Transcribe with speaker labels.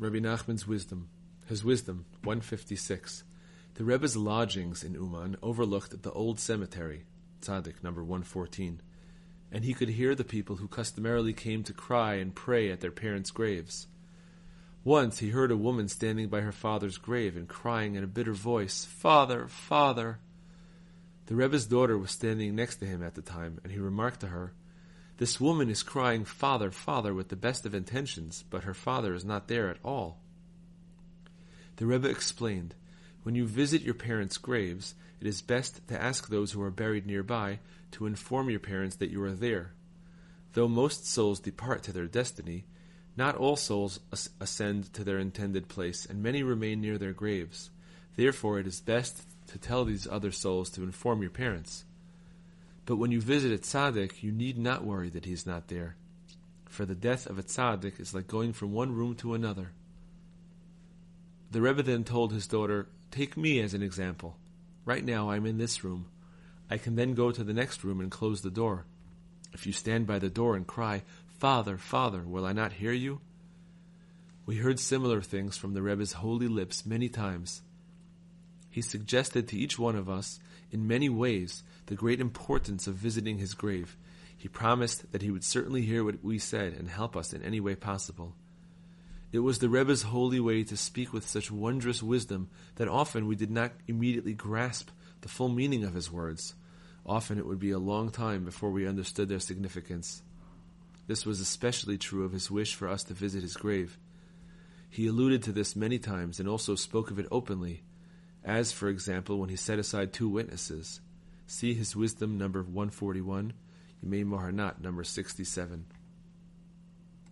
Speaker 1: Rabbi Nachman's wisdom, his wisdom, 156. The Rebbe's lodgings in Uman overlooked the old cemetery, Tzaddik number 114, and he could hear the people who customarily came to cry and pray at their parents' graves. Once he heard a woman standing by her father's grave and crying in a bitter voice, Father, Father! The Rebbe's daughter was standing next to him at the time, and he remarked to her, This woman is crying, Father, Father, with the best of intentions, but her father is not there at all. The Rebbe explained, When you visit your parents' graves, it is best to ask those who are buried nearby to inform your parents that you are there. Though most souls depart to their destiny, not all souls ascend to their intended place, and many remain near their graves. Therefore, it is best to tell these other souls to inform your parents. But when you visit a tzaddik, you need not worry that he is not there, for the death of a tzaddik is like going from one room to another. The Rebbe then told his daughter, Take me as an example. Right now I'm in this room. I can then go to the next room and close the door. If you stand by the door and cry, Father, Father, will I not hear you? We heard similar things from the Rebbe's holy lips many times. He suggested to each one of us, in many ways, the great importance of visiting his grave. He promised that he would certainly hear what we said and help us in any way possible. It was the Rebbe's holy way to speak with such wondrous wisdom that often we did not immediately grasp the full meaning of his words. Often it would be a long time before we understood their significance. This was especially true of his wish for us to visit his grave. He alluded to this many times and also spoke of it openly, as, for example, when he set aside two witnesses. See his wisdom number 141, Yimei Moharnat number 67.